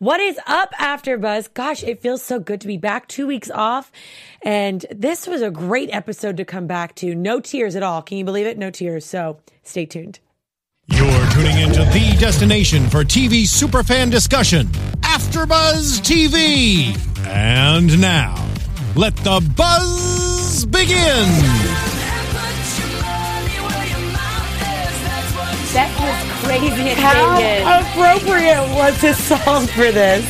What is up, AfterBuzz? Gosh, it feels so good to be back. Two weeks off, and this was a great episode to come back to. No tears at all. Can you believe it? No tears. So stay tuned. You're tuning into the destination for TV superfan discussion, AfterBuzz TV. And now, let the buzz begin. That was crazy How appropriate was this song for this?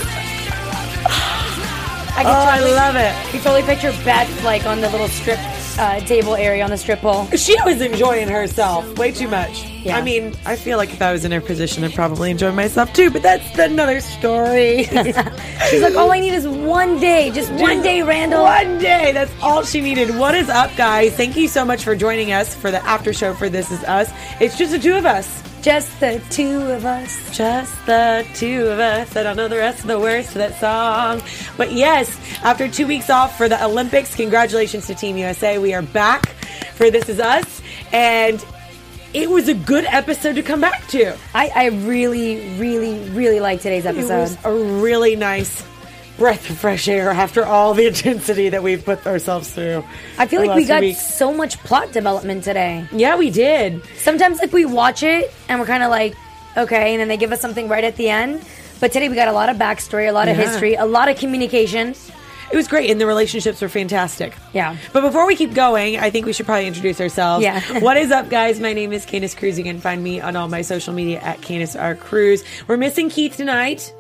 I Oh, I love it. You totally picture Beth like on the little strip uh, table area on the strip pole. She was enjoying herself way too much. Yeah. I mean, I feel like if I was in her position, I'd probably enjoy myself too, but that's another story. She's like, all I need is one day, just one day, Randall. One day. That's all she needed. What is up, guys? Thank you so much for joining us for the after show for This Is Us. It's just the two of us. Just the two of us. Just the two of us. I don't know the rest of the words to that song. But yes, after two weeks off for the Olympics, congratulations to Team USA. We are back for This Is Us. And it was a good episode to come back to. I, I really, really, really like today's episode. It was a really nice breath of fresh air after all the intensity that we've put ourselves through. I feel like we got so much plot development today. Yeah, we did. Sometimes like we watch it and we're kind of like, okay, and then they give us something right at the end. But today we got a lot of backstory, a lot of Yeah. history, a lot of communication. It was great, and the relationships were fantastic. Yeah. But before we keep going, I think we should probably introduce ourselves. Yeah. what is up, guys? My name is Candace Cruz. You can find me on all my social media at Candace R. Cruz. We're missing Keith tonight,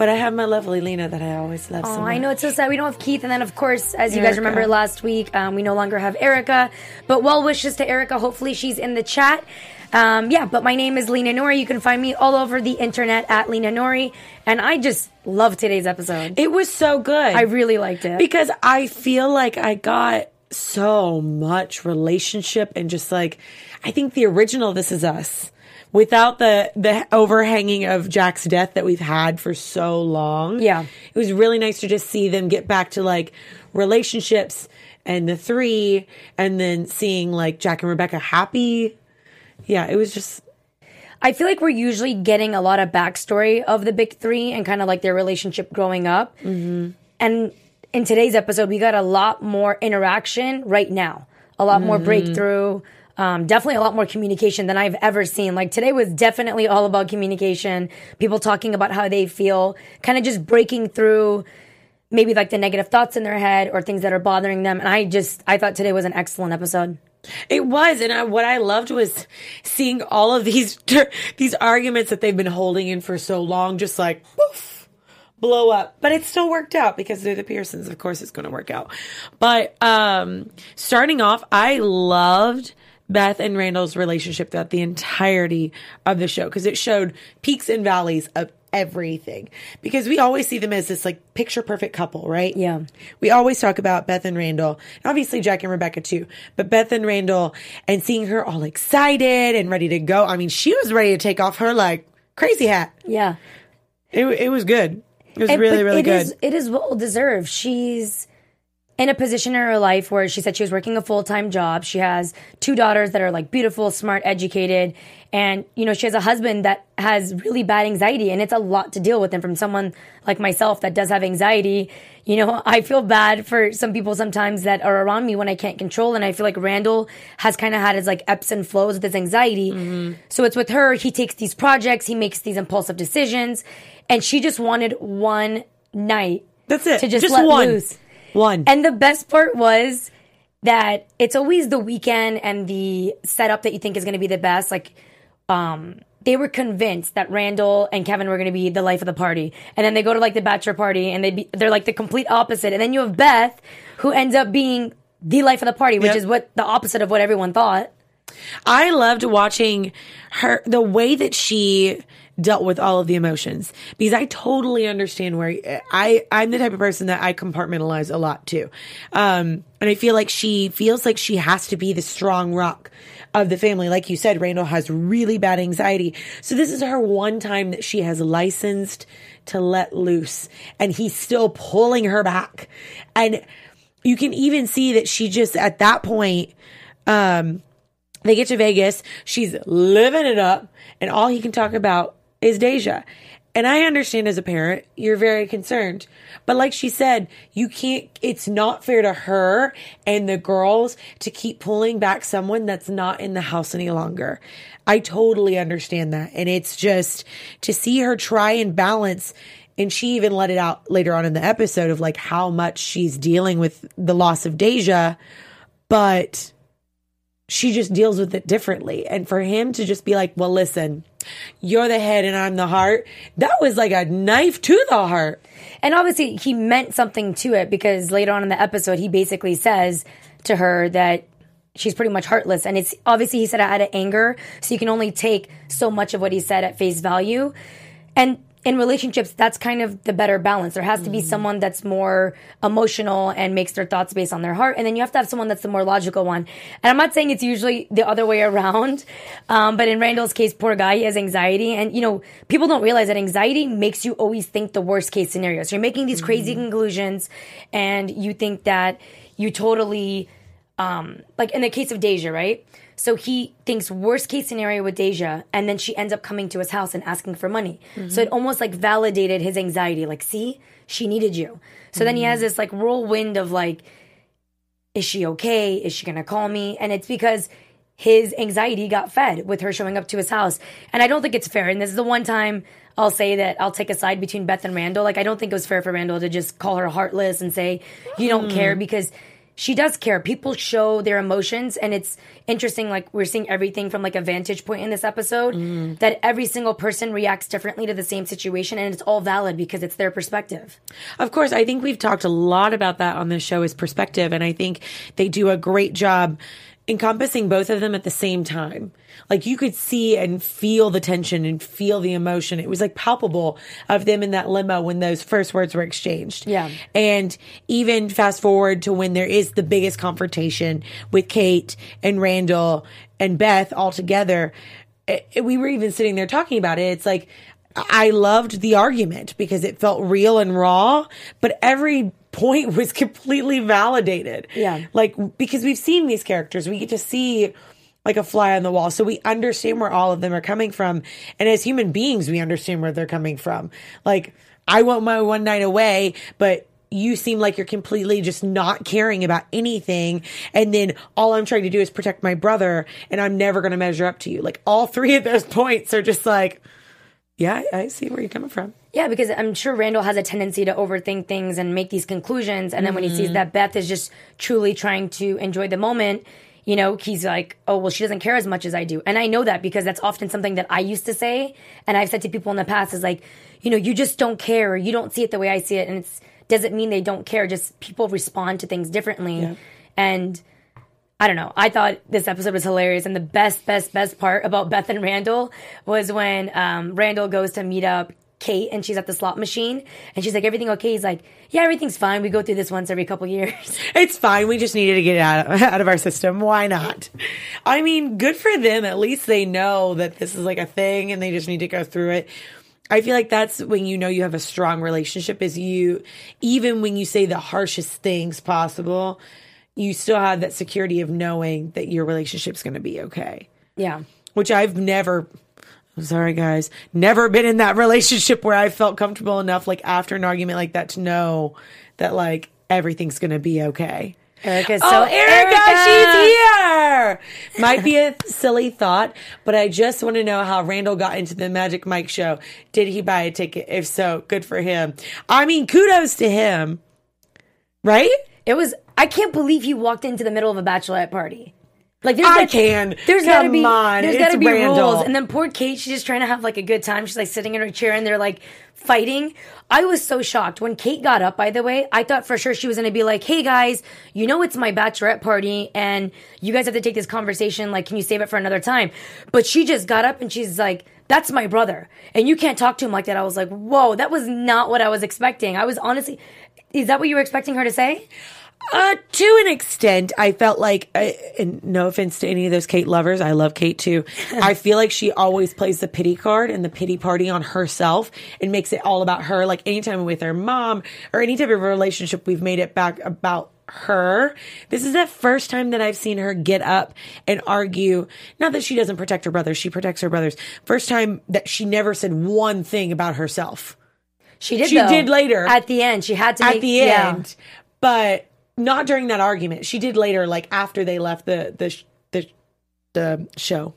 but I have my lovely Lena that I always love so Oh, much. I know it's so sad. We don't have Keith, and then of course, as you guys remember last week, um, we no longer have Erica. But well wishes to Erica. Hopefully, she's in the chat. Um, yeah, but my name is Lena Nori. You can find me all over the internet at Lena Nori, and I just love today's episode. It was so good. I really liked it. because I feel like I got so much relationship and just like I think the original This Is Us without the the overhanging of Jack's death that we've had for so long. Yeah. It was really nice to just see them get back to like relationships and the three and then seeing like Jack and Rebecca happy. Yeah, it was just I feel like we're usually getting a lot of backstory of the big three and kind of like their relationship growing up. Mm-hmm. And in today's episode, we got a lot more interaction right now, a lot more breakthrough. Um, definitely a lot more communication than I've ever seen. Like today was definitely all about communication, people talking about how they feel, kind of just breaking through maybe like the negative thoughts in their head or things that are bothering them. And I just, I thought today was an excellent episode. It was, and I, what I loved was seeing all of these these arguments that they've been holding in for so long, just like poof, blow up. But it still worked out because they're the Pearsons. Of course, it's going to work out. But um, starting off, I loved Beth and Randall's relationship throughout the entirety of the show because it showed peaks and valleys of everything. Because we always see them as this like picture perfect couple, right? Yeah. We always talk about Beth and Randall, and obviously Jack and Rebecca too, but Beth and Randall and seeing her all excited and ready to go. I mean, she was ready to take off her like crazy hat. Yeah. It, it was good. It was And- really, really it good. is- it is well deserved. She's in a position in her life where she said she was working a full time job. She has two daughters that are like beautiful, smart, educated, and you know she has a husband that has really bad anxiety, and it's a lot to deal with. And from someone like myself that does have anxiety, you know, I feel bad for some people sometimes that are around me when I can't control. And I feel like Randall has kind of had his like ebbs and flows with his anxiety. Mm-hmm. So it's with her. He takes these projects, he makes these impulsive decisions, and she just wanted one night That's it. to just, Just let one. loose. One. And the best part was that it's always the weekend and the setup that you think is going to be the best. Like, um, they were convinced that Randall and Kevin were going to be the life of the party, and then they go to like the bachelor party, and they be, they're like the complete opposite. And then you have Beth, who ends up being the life of the party, which Yep. is what the opposite of what everyone thought. I loved watching her the way that she dealt with all of the emotions because I totally understand where I I'm the type of person that I compartmentalize a lot too. Um and I feel like she feels like she has to be the strong rock of the family. Like you said, Randall has really bad anxiety. So this is her one time that she has licensed to let loose and he's still pulling her back. And you can even see that she just at that point um they get to Vegas. She's living it up, and all he can talk about is Deja. And I understand as a parent, you're very concerned. But like she said, you can't, it's not fair to her and the girls to keep pulling back someone that's not in the house any longer. I totally understand that. And it's just to see her try and balance. And she even let it out later on in the episode of like how much she's dealing with the loss of Deja. But she just deals with it differently. And for him to just be like, well, listen, you're the head and I'm the heart, that was like a knife to the heart. And obviously, he meant something to it because later on in the episode, he basically says to her that she's pretty much heartless. And it's obviously he said it out of anger. So you can only take so much of what he said at face value. And in relationships, that's kind of the better balance. There has to be someone that's more emotional and makes their thoughts based on their heart. And then you have to have someone that's the more logical one. And I'm not saying it's usually the other way around. Um, but in Randall's case, poor guy, he has anxiety. And, you know, people don't realize that anxiety makes you always think the worst case scenario. So you're making these crazy conclusions and you think that you totally, um, like in the case of Deja, right? So he thinks worst case scenario with Deja, and then she ends up coming to his house and asking for money. So it almost like validated his anxiety. Like, see, she needed you. So then he has this like whirlwind of like, is she okay? Is she gonna call me? And it's because his anxiety got fed with her showing up to his house. And I don't think it's fair. And this is the one time I'll say that I'll take a side between Beth and Randall. Like, I don't think it was fair for Randall to just call her heartless and say, you don't care hmm. because she does care. People show their emotions, and it's interesting. Like we're seeing everything from like a vantage point in this episode mm. that every single person reacts differently to the same situation, and it's all valid because it's their perspective. Of course, I think we've talked a lot about that on this show is perspective, and I think they do a great job encompassing both of them at the same time. Like you could see and feel the tension and feel the emotion. It was like palpable of them in that limo when those first words were exchanged. Yeah. And even fast forward to when there is the biggest confrontation with Kate and Randall and Beth all together. it- we were even sitting there talking about it. It's like, I loved the argument because it felt real and raw, but every point was completely validated. Yeah. Like, because we've seen these characters, we get to see like a fly on the wall. So we understand where all of them are coming from. And as human beings, we understand where they're coming from. Like, I want my one night away, but you seem like you're completely just not caring about anything. And then all I'm trying to do is protect my brother and I'm never going to measure up to you. Like all three of those points are just like, yeah, I I see where you're coming from. Yeah, because I'm sure Randall has a tendency to overthink things and make these conclusions. And then when he sees that Beth is just truly trying to enjoy the moment, you know, he's like, oh, well, she doesn't care as much as I do. And I know that because that's often something that I used to say. And I've said to people in the past is like, you know, you just don't care or you don't see it the way I see it. And it doesn't mean they don't care. Just people respond to things differently. And I don't know. I thought this episode was hilarious, and the best, best, best part about Beth and Randall was when um, Randall goes to meet up Kate, and she's at the slot machine, and she's like, "Everything okay?" He's like, "Yeah, everything's fine. We go through this once every couple years." It's fine. We just needed to get it out, out of our system. Why not? I mean, good for them. At least they know that this is like a thing and they just need to go through it. I feel like that's when you know you have a strong relationship is you, even when you say the harshest things possible, you still have that security of knowing that your relationship's going to be okay. yeah, Which I've never, I'm sorry guys, never been in that relationship where I felt comfortable enough, like after an argument like that, to know that like everything's going to be okay. Erica's Oh, so Erica, she's here. Might be a silly thought, but I just want to know how Randall got into the Magic Mike show. Did he buy a ticket? If so, good for him. I mean, kudos to him. Right? It was. I can't believe he walked into the middle of a bachelorette party. Like there's I gotta- can. There's Come gotta be on, there's it's gotta be Randall. rules. And then poor Kate, she's just trying to have like a good time. She's like sitting in her chair and they're like fighting. I was so shocked when Kate got up. By the way, I thought for sure she was gonna be like, "Hey guys, you know it's my bachelorette party, and you guys have to take this conversation. Like, can you save it for another time?" But she just got up and she's like. That's my brother. And you can't talk to him like that. I was like, whoa, that was not what I was expecting. I was honestly, is that what you were expecting her to say? Uh, to an extent, I felt like, uh, and no offense to any of those Kate lovers, I love Kate too. I feel like she always plays the pity card and the pity party on herself and makes it all about her. Like anytime with her mom or any type of relationship, we've made it back about her. This is the first time that I've seen her get up and argue. Not that she doesn't protect her brothers, she protects her brothers. First time that she never said one thing about herself. She did. She though. did later. At the end, she had to At make- the yeah. end, but not during that argument. She did later, like after they left the the the the show.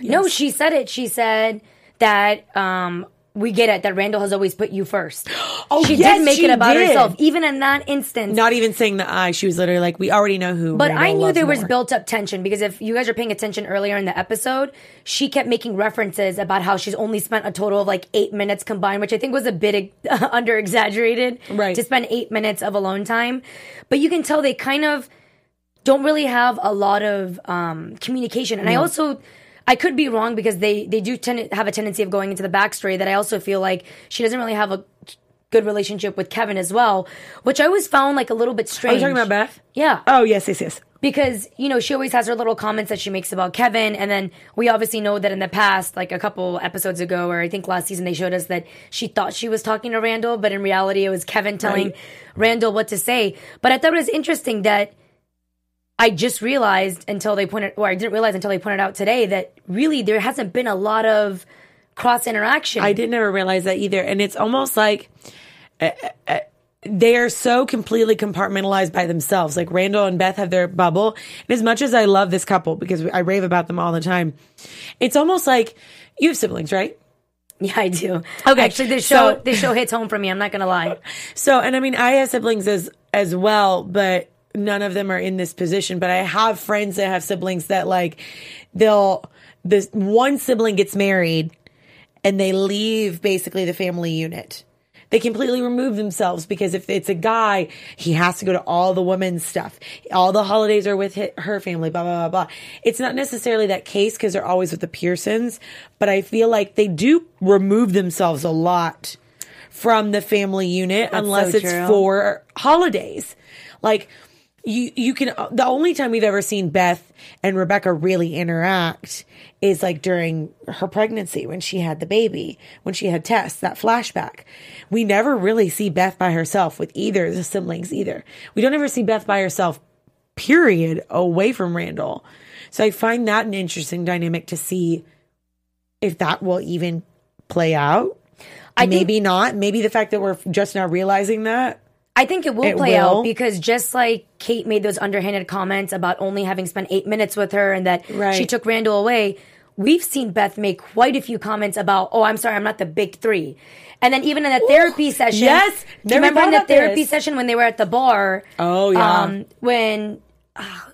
No, she said it. She said that um, we get it that Randall has always put you first. Oh, she yes, did make she it about did. herself, even in that instance. Not even saying the I. She was literally like, "We already know who." but Randall I knew there was built up tension because if you guys are paying attention earlier in the episode, she kept making references about how she's only spent a total of like eight minutes combined, which I think was a bit under exaggerated Right. to spend eight minutes of alone time. But you can tell they kind of don't really have a lot of um, communication. And I also, I could be wrong because they they do tend to have a tendency of going into the backstory that I also feel like she doesn't really have a good relationship with Kevin as well, which I always found like a little bit oh, strange. Are you talking about Beth? Yeah Oh yes, yes, yes. because you know she always has her little comments that she makes about Kevin, and then we obviously know that in the past, like a couple episodes ago, or I think last season, they showed us that she thought she was talking to Randall, but in reality, it was Kevin telling Right. Randall what to say. But I thought it was interesting that I just realized until they pointed, or I didn't realize until they pointed out today that really there hasn't been a lot of cross interaction. I did never realize that either. And it's almost like uh, uh, they are so completely compartmentalized by themselves. Like Randall and Beth have their bubble. And as much as I love this couple because I rave about them all the time, it's almost like you have siblings, right? Yeah, I do. Okay, actually, this show so- this show hits home for me. I'm not gonna lie. So, and I mean, I have siblings as as well, but none of them are in this position. But I have friends that have siblings that like they'll this one sibling gets married and they leave basically the family unit. They completely remove themselves because if it's a guy, he has to go to all the women's stuff. All the holidays are with her family, blah, blah, blah, blah. It's not necessarily that case because they're always with the Pearsons, but I feel like they do remove themselves a lot from the family unit unless so it's for holidays. Like you, you can. Uh, the only time we've ever seen Beth and Rebecca really interact is like during her pregnancy when she had the baby, when she had Tess. That flashback. We never really see Beth by herself with either the siblings either. We don't ever see Beth by herself. Period. Away from Randall. So I find that an interesting dynamic to see if that will even play out. I think- Maybe not. Maybe the fact that we're just now realizing that. I think it will It play will. out because just like Kate made those underhanded comments about only having spent eight minutes with her and that Right. she took Randall away, we've seen Beth make quite a few comments about, oh, I'm sorry, I'm not the big three. And then even in the therapy session, yes. remember in the therapy this. session when they were at the bar? Oh, yeah. Um, when, ah,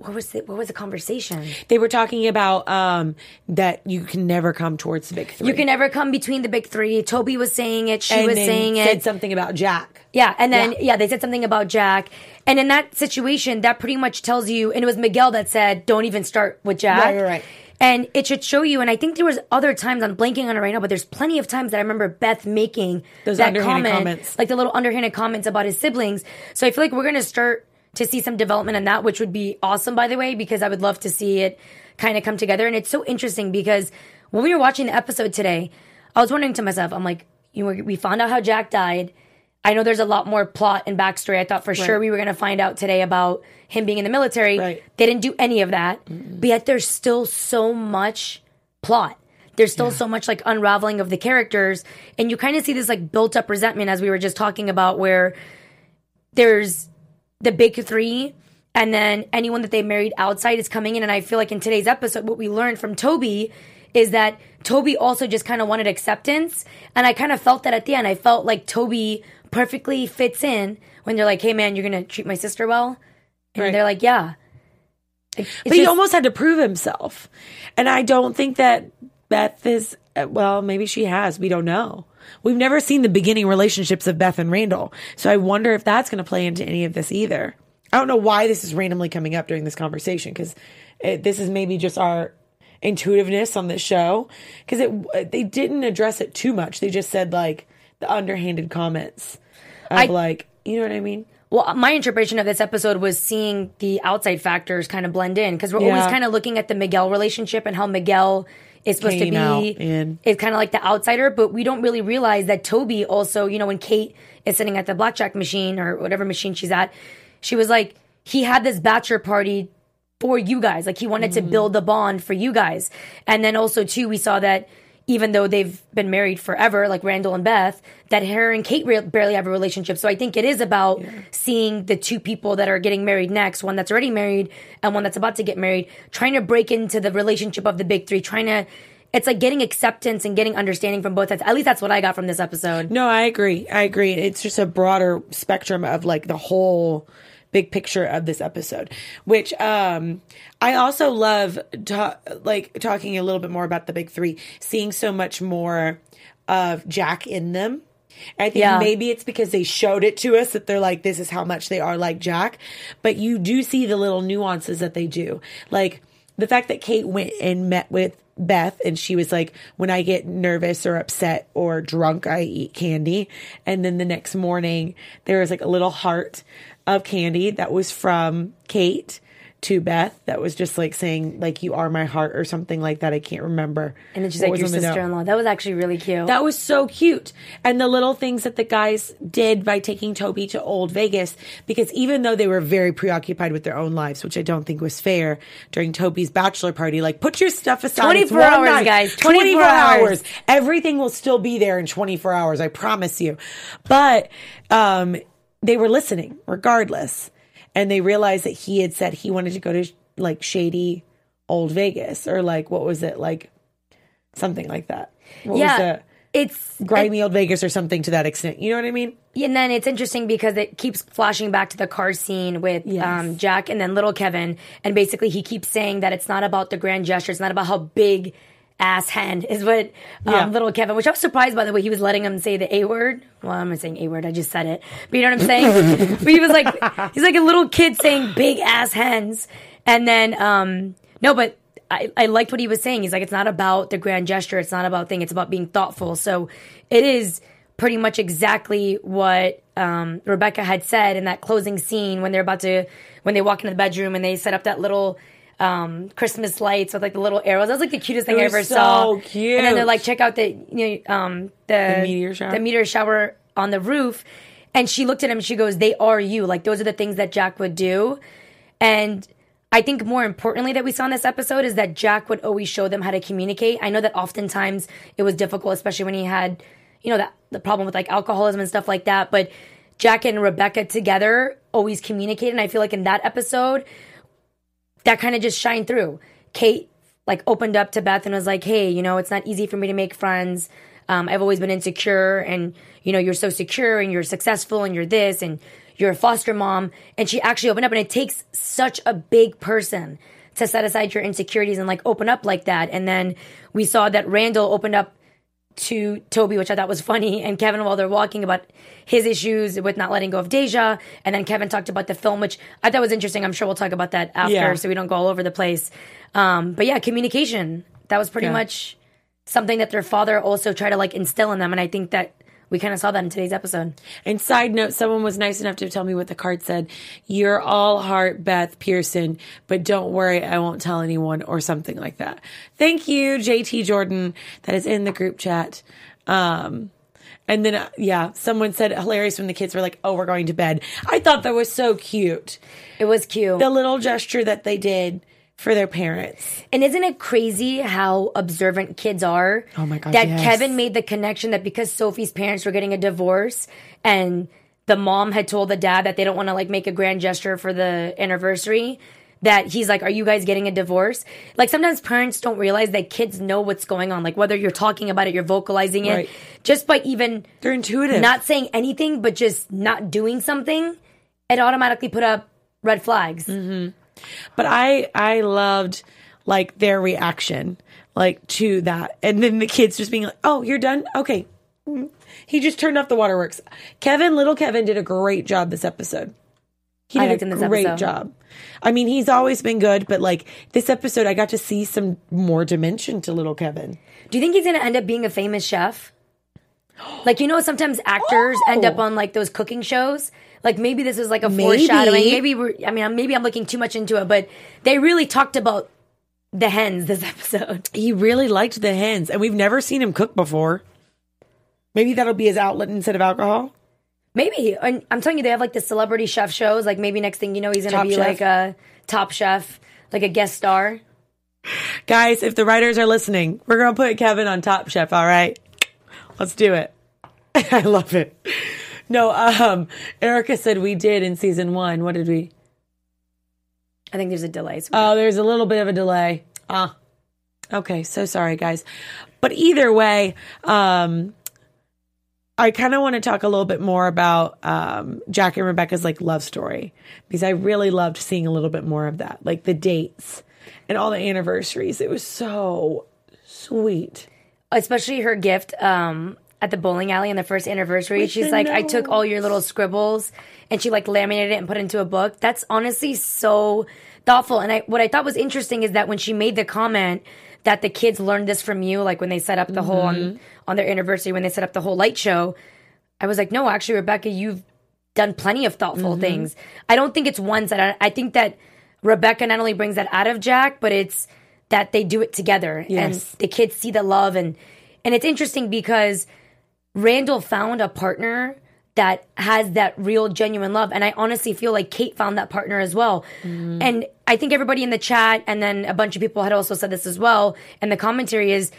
what was it? What was the conversation? They were talking about um, that you can never come towards the big three. You can never come between the big three. Toby was saying it. She and was saying said it. Said something about Jack. Yeah, and then Yeah. yeah. they said something about Jack, and in that situation, that pretty much tells you. And it was Miguel that said, "Don't even start with Jack." Right, right, right. And it should show you. And I think there was other times I'm blanking on it right now, but there's plenty of times that I remember Beth making Those that underhanded comment, comments. like the little underhanded comments about his siblings. So I feel like we're gonna start to see some development in that, which would be awesome, by the way, because I would love to see it kind of come together. And it's so interesting because when we were watching the episode today, I was wondering to myself, I'm like, you know, we found out how Jack died. I know there's a lot more plot and backstory. I thought for sure we were going to find out today about him being in the military. Right. They didn't do any of that, but yet there's still so much plot. There's still so much like unraveling of the characters, and you kind of see this like built up resentment as we were just talking about, where there's the big three, and then anyone that they married outside is coming in. And I feel like in today's episode, what we learned from Toby is that Toby also just kind of wanted acceptance. And I kind of felt that at the end. I felt like Toby perfectly fits in when they're like, hey man, you're going to treat my sister well. And Right. they're like, yeah. It's But he almost had to prove himself. And I don't think that Beth is, well, maybe she has. We don't know. We've never seen the beginning relationships of Beth and Randall. So I wonder if that's going to play into any of this either. I don't know why this is randomly coming up during this conversation because this is maybe just our intuitiveness on this show because it they didn't address it too much. They just said like the underhanded comments of I- like, you know what I mean? Well, my interpretation of this episode was seeing the outside factors kind of blend in because we're always kind of looking at the Miguel relationship and how Miguel is supposed Came to be in. is kind of like the outsider, but we don't really realize that Toby also, you know, when Kate is sitting at the blackjack machine or whatever machine she's at, she was like, he had this bachelor party for you guys. Like he wanted to mm. build the bond for you guys. And then also too, we saw that even though they've been married forever, like Randall and Beth, that her and Kate re- barely have a relationship. So I think it is about seeing the two people that are getting married next, one that's already married and one that's about to get married, trying to break into the relationship of the big three, trying to. It's like getting acceptance and getting understanding from both sides. At least that's what I got from this episode. No, I agree. I agree. It's just a broader spectrum of like the whole big picture of this episode, which um I also love ta- like talking a little bit more about the big 3, seeing so much more of Jack in them. And I think Yeah. maybe it's because they showed it to us that they're like, this is how much they are like Jack. But you do see the little nuances that they do. Like the fact that Kate went and met with Beth and she was like, when I get nervous or upset or drunk, I eat candy. And then the next morning, there was like a little heart of candy that was from Kate to Beth that was just like saying, like, you are my heart or something like that. I can't remember. And then she's like, was your the sister in law. That was actually really cute. That was so cute. And the little things that the guys did by taking Toby to Old Vegas, because even though they were very preoccupied with their own lives, which I don't think was fair during Toby's bachelor party, like put your stuff aside. 24 hours, night. guys. 24, 24 hours. hours. Everything will still be there in 24 hours. I promise you. But, um, they were listening regardless. And they realized that he had said he wanted to go to like shady Old Vegas or like, what was it? Like something like that. What yeah. it? It's grimy old Vegas or something to that extent. You know what I mean? And then it's interesting because it keeps flashing back to the car scene with Yes. um, Jack and then little Kevin. And basically, he keeps saying that it's not about the grand gesture. It's not about how big ass hen is what um, Yeah. little Kevin, which I was surprised by the way he was letting him say the A word. Well, I'm not saying A word. I just said it. But you know what I'm saying? but he was like, he's like a little kid saying big ass hens. And then, um, no, but I, I liked what he was saying. He's like, it's not about the grand gesture. It's not about thing. It's about being thoughtful. So it is pretty much exactly what um, Rebecca had said in that closing scene when they're about to when they walk into the bedroom and they set up that little um, Christmas lights with like the little arrows. That was like the cutest thing I ever so saw. cute. And then they're like, check out the you know um, the, The meteor shower? the meteor shower on the roof. And she looked at him. and She goes, "They are you. Like those are the things that Jack would do." And I think more importantly that we saw in this episode is that Jack would always show them how to communicate. I know that oftentimes it was difficult, especially when he had, you know, that the problem with like alcoholism and stuff like that. But Jack and Rebecca together always communicated. And I feel like in that episode, that kind of just shined through. Kate like opened up to Beth and was like, "Hey, you know, it's not easy for me to make friends. Um, I've always been insecure, and you know, you're so secure, and you're successful, and you're this, and you're a foster mom." And she actually opened up, and it takes such a big person to set aside your insecurities and like open up like that. And then we saw that Randall opened up to Toby, which I thought was funny, and Kevin while they're walking about his issues with not letting go of Deja. And then Kevin talked about the film, which I thought was interesting. I'm sure we'll talk about that after Yeah. so we don't go all over the place. Um, but yeah, communication. That was pretty Yeah. much something that their father also tried to like instill in them. And I think that we kind of saw that in today's episode. And side note, someone was nice enough to tell me what the card said. You're all heart, Beth Pearson, but don't worry, I won't tell anyone or something like that. Thank you, JT Jordan, that is in the group chat. Um, and then, uh, yeah, someone said hilarious when the kids were like, oh, we're going to bed. I thought that was so cute. It was cute. The little gesture that they did for their parents. And isn't it crazy how observant kids are? Oh my god. That yes. Kevin made the connection that because Sophie's parents were getting a divorce and the mom had told the dad that they don't want to like make a grand gesture for the anniversary, that he's like, Are you guys getting a divorce? Like sometimes parents don't realize that kids know what's going on. Like whether you're talking about it, you're vocalizing it, Right. just by even They're intuitive. not saying anything, but just not doing something, it automatically put up red flags. Mm-hmm. But I I loved like their reaction like to that. And then the kids just being like, "Oh, you're done? Okay." Mm. He just turned off the waterworks. Kevin, little Kevin did a great job this episode. He did liked a great episode. job. I mean, he's always been good, but like this episode I got to see some more dimension to little Kevin. Do you think he's going to end up being a famous chef? Like you know, sometimes actors end up Oh. on like those cooking shows. Like maybe this is like a Maybe. foreshadowing. Maybe we're, I mean, maybe I'm looking too much into it, but they really talked about the hens this episode. He really liked the hens, and we've never seen him cook before. Maybe that'll be his outlet instead of alcohol. Maybe. And I'm telling you, they have like the celebrity chef shows. Like maybe next thing you know, he's going Top to be Chef. like a top chef, like a guest star. Guys, if the writers are listening, we're going to put Kevin on Top Chef, all right? Let's do it. I love it. No, um, Erica said we did in season one. What did we? I think there's a delay. So Oh, there's a little bit of a delay. Ah. Okay, so sorry, guys. But either way, um, I kind of want to talk a little bit more about um, Jack and Rebecca's like love story because I really loved seeing a little bit more of that, like the dates and all the anniversaries. It was so sweet. especially her gift um, at the bowling alley on the first anniversary. With She's like, I took all your little scribbles and she like laminated it and put it into a book. That's honestly so thoughtful. And I, what I thought was interesting is that when she made the comment that the kids learned this from you, like when they set up the whole on, Mm-hmm. on their anniversary, when they set up the whole light show, I was like, no, actually, Rebecca, you've done plenty of thoughtful Mm-hmm. things. I don't think it's one that I, I think that Rebecca not only brings that out of Jack, but it's that they do it together Yes. and the kids see the love and and it's interesting because Randall found a partner that has that real genuine love. And I honestly feel like Kate found that partner as well. Mm-hmm. And I think everybody in the chat and then a bunch of people had also said this as well. And the commentary is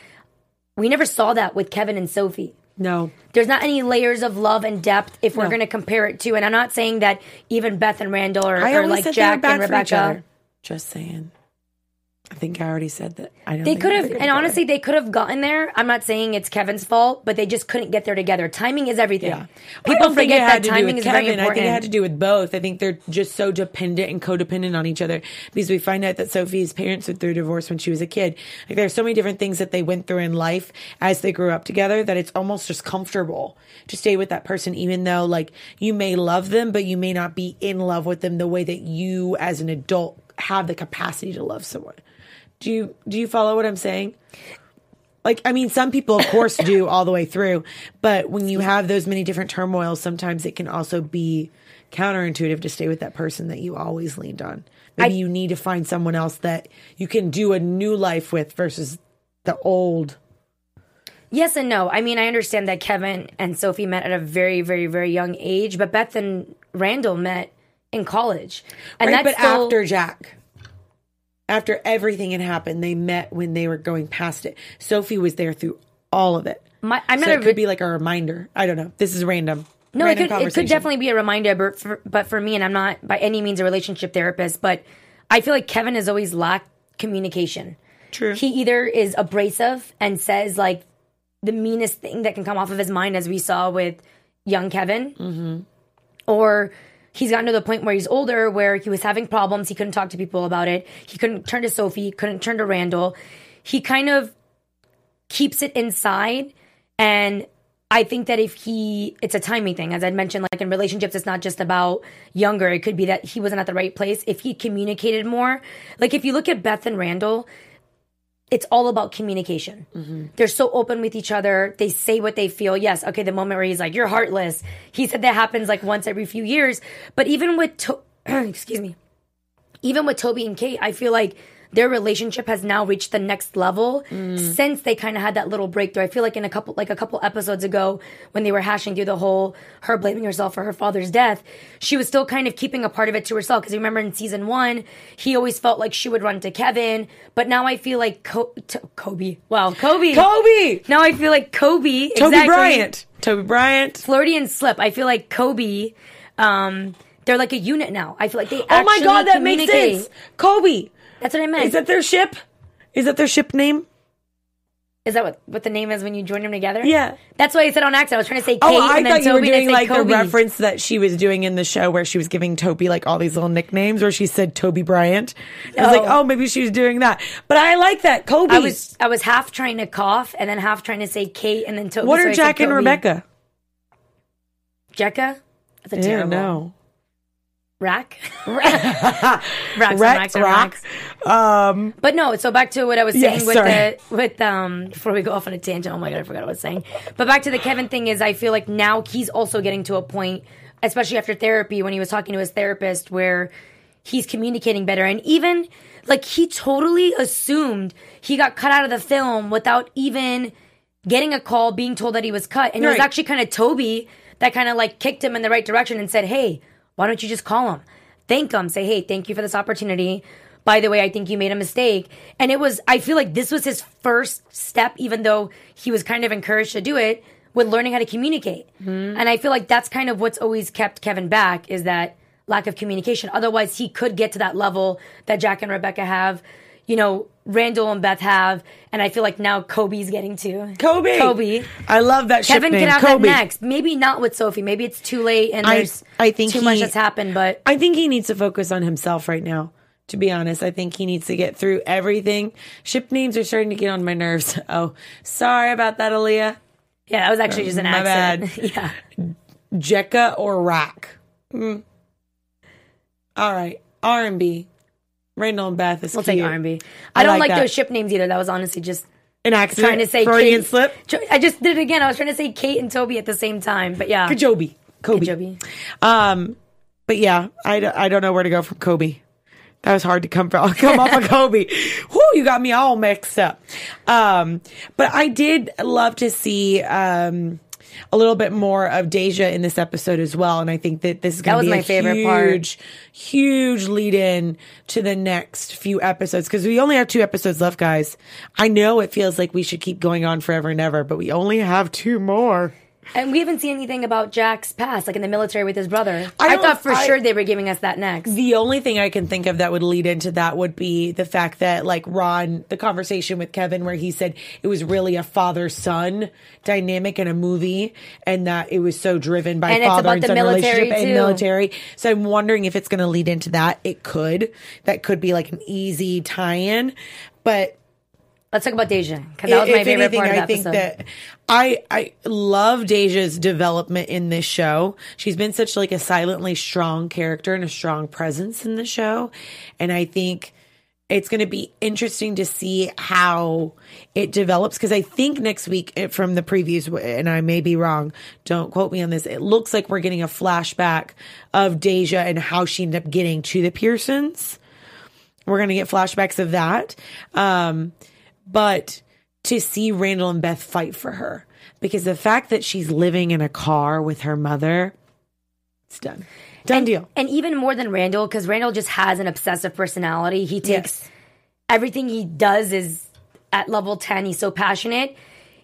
we never saw that with Kevin and Sophie. No, there's not any layers of love and depth if we're going to compare it to. And i'm not saying that even beth and randall are, I are like said they were jack and rebecca. Just saying. I think I already said that. I don't. they could have and honestly they could have gotten there i'm not saying it's kevin's fault but they just couldn't get there together timing is everything Yeah. People don't think forget it had that to do with is very Kevin. I think it had to do with both. I think they're just so dependent and codependent on each other because we find out that Sophie's parents went through divorce when she was a kid. Like there's so many different things that they went through in life as they grew up together that it's almost just comfortable to stay with that person, even though like you may love them, but you may not be in love with them the way that you as an adult have the capacity to love someone. Do you do you follow what I'm saying? like I mean some people of course do all the way through, but when you have those many different turmoils, sometimes it can also be counterintuitive to stay with that person that you always leaned on. Maybe I- you need to find someone else that you can do a new life with versus the old. yes and no i mean i understand that kevin and sophie met at a very very very young age but beth and randall met in college and right, that's but still, after Jack. After everything had happened, they met when they were going past it. Sophie was there through all of it. my, i'm so it a could be like a reminder. I don't know. This is random. No, it could, it could definitely be a reminder, but for, but for me, and I'm not by any means a relationship therapist, but I feel like Kevin has always lacked communication. True. He either is abrasive and says like the meanest thing that can come off of his mind, as we saw with young Kevin, Mm-hmm. or he's gotten to the point where he's older, where he was having problems. He couldn't talk to people about it. He couldn't turn to Sophie. Couldn't turn to Randall. He kind of keeps it inside and I think that if he, it's a timing thing. As I mentioned, like in relationships, it's not just about younger. It could be that he wasn't at the right place. If he communicated more, like if you look at Beth and Randall, it's all about communication. They're so open with each other. They say what they feel. Yes, okay, the moment where he's like, "You're heartless." He said that happens like once every few years. But even with, to- excuse me, even with Toby and Kate, I feel like their relationship has now reached the next level since they kind of had that little breakthrough. I feel like in a couple, like a couple episodes ago, when they were hashing through the whole her blaming herself for her father's death, she was still kind of keeping a part of it to herself. Because remember in season one, he always felt like she would run to Kevin, but now I feel like Co- t- Kobe. Wow, Kobe. Kobe. Now I feel like Kobe. Toby exactly. Bryant. Toby Bryant. Flirty and slip. I feel like Kobe. Um, they're like a unit now. I feel like they. Actually Oh my god, that makes sense. Kobe. That's what I meant. Is that their ship? Is that their ship name? Is that what, what the name is when you join them together? Yeah. That's why I said on accident. I was trying to say oh, Kate Oh, I and then thought you were Toby and I doing like Kobe. the reference that she was doing in the show where she was giving Toby like all these little nicknames where she said Toby Bryant. I was like, oh. oh, maybe she was doing that. But I like that. Kobe. I was I was half trying to cough and then half trying to say Kate and then Toby. what so are I said Jack and Kobe. Rebecca? Jekka? That's a Yeah, terrible. no. Rack? Racks racks racks. Um, But no, so back to what I was saying with sorry. the with um before we go off on a tangent. Oh my god, I forgot what I was saying. But back to the Kevin thing is I feel like now he's also getting to a point, especially after therapy, when he was talking to his therapist, where he's communicating better. And even like he totally assumed he got cut out of the film without even getting a call being told that he was cut. And it was actually kind of Toby that kind of like kicked him in the right direction and said, "Hey, why don't you just call him, thank him, say, hey, thank you for this opportunity." By the way, I think you made a mistake. And it was, I feel like this was his first step, even though he was kind of encouraged to do it, with learning how to communicate. Hmm. And I feel like that's kind of what's always kept Kevin back is that lack of communication. Otherwise, he could get to that level that Jack and Rebecca have, you know, Randall and Beth have. And I feel like now Kobe's getting to. Kobe. Kobe. I love that Kevin can have Kobe. that next. Maybe not with Sophie. Maybe it's too late and I- there's I think too much he- that's happened. But I think he needs to focus on himself right now. To be honest, I think he needs to get through everything. Ship names are starting to get on my nerves. Oh, sorry about that, Aaliyah. yeah, that was actually just an My accident. yeah. Jekka or Rack. Mm. All right, R and B. Randall and Beth is We'll cute. take R&B. I don't like like, those ship names either. That was honestly just An accident. trying to say Freudian Kate. slip. I just did it again. I was trying to say Kate and Toby at the same time. But yeah. Kajobi. Kobe. Joby. Um, but yeah, I, I don't know where to go from Kobe. That was hard to come from, come off of Kobe. Whoo, you got me all mixed up. Um, but I did love to see, um, a little bit more of Deja in this episode as well. And I think that this is going to be my a favorite part. huge, huge lead in to the next few episodes. Cause we only have two episodes left, guys. I know it feels like we should keep going on forever and ever, but we only have two more. And we haven't seen anything about Jack's past, like in the military with his brother. I I, thought for I- sure they were giving us that next. The only thing I can think of that would lead into that would be the fact that, like Ron, the conversation with Kevin, where he said it was really a father son dynamic in a movie, and that it was so driven by And father and son relationship and too. military. So I'm wondering if it's going to lead into that. It could. That could be like an easy tie-in, but Let's talk about Deja because that was my favorite anything, part of the I think episode. that I I love Deja's development in this show. She's been such like a silently strong character and a strong presence in the show, and I think it's going to be interesting to see how it develops because I think next week eh, from the previews, and I may be wrong, don't quote me on this. It looks like we're getting a flashback of Deja and how she ended up getting to the Pearsons. We're going to get flashbacks of that. Um, but to see Randall and Beth fight for her because the fact that she's living in a car with her mother, it's done. Done and, deal. And even more than Randall, because Randall just has an obsessive personality. He takes Yes. everything he does is at level 10. He's so passionate.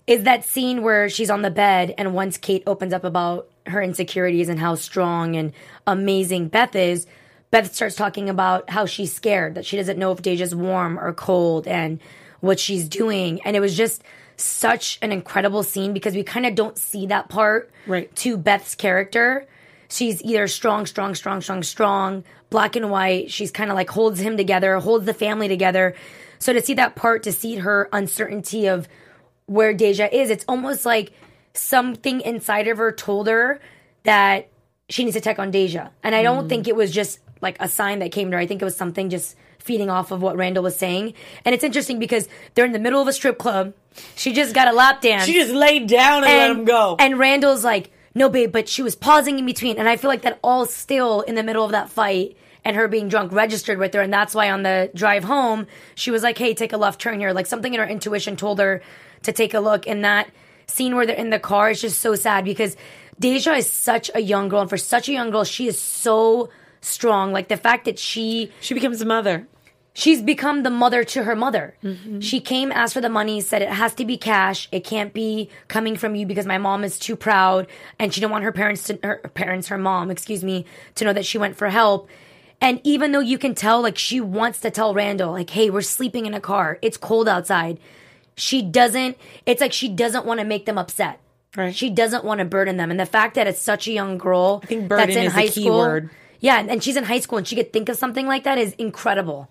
Is that scene where she's on the bed and once Kate opens up about her insecurities and how strong and amazing Beth is, Beth starts talking about how she's scared, that she doesn't know if Deja's warm or cold and what she's doing. And it was just such an incredible scene because we kind of don't see that part Right. to Beth's character. She's either strong, strong, strong, strong, strong, black and white. She's kind of like holds him together, holds the family together. So to see that part, to see her uncertainty of where Deja is, it's almost like something inside of her told her that she needs to check on Deja. And I don't mm. think it was just like a sign that came to her. I think it was something just feeding off of what Randall was saying. And it's interesting because they're in the middle of a strip club. She just got a lap dance She just laid down and, let him go. and Randall's like, no, babe, but she was pausing in between. And I feel like that all still in the middle of that fight and her being drunk registered with her. And that's why on the drive home, she was like, hey, take a left turn here. Like something in her intuition told her to take a look. And that scene where they're in the car is just so sad because Deja is such a young girl. And for such a young girl, she is so strong. Like the fact that she she becomes a mother. She's become the mother to her mother. Mm-hmm. She came, asked for the money, said it has to be cash. It can't be coming from you because my mom is too proud, and she didn't want her parents to her parents, her mom, excuse me, to know that she went for help. And even though you can tell, like she wants to tell Randall, like, "Hey, we're sleeping in a car. It's cold outside." She doesn't. It's like she doesn't want to make them upset. Right. She doesn't want to burden them, and the fact that it's such a young girl I think burden that's in is high key school, word. yeah, and she's in high school and she could think of something like that is incredible.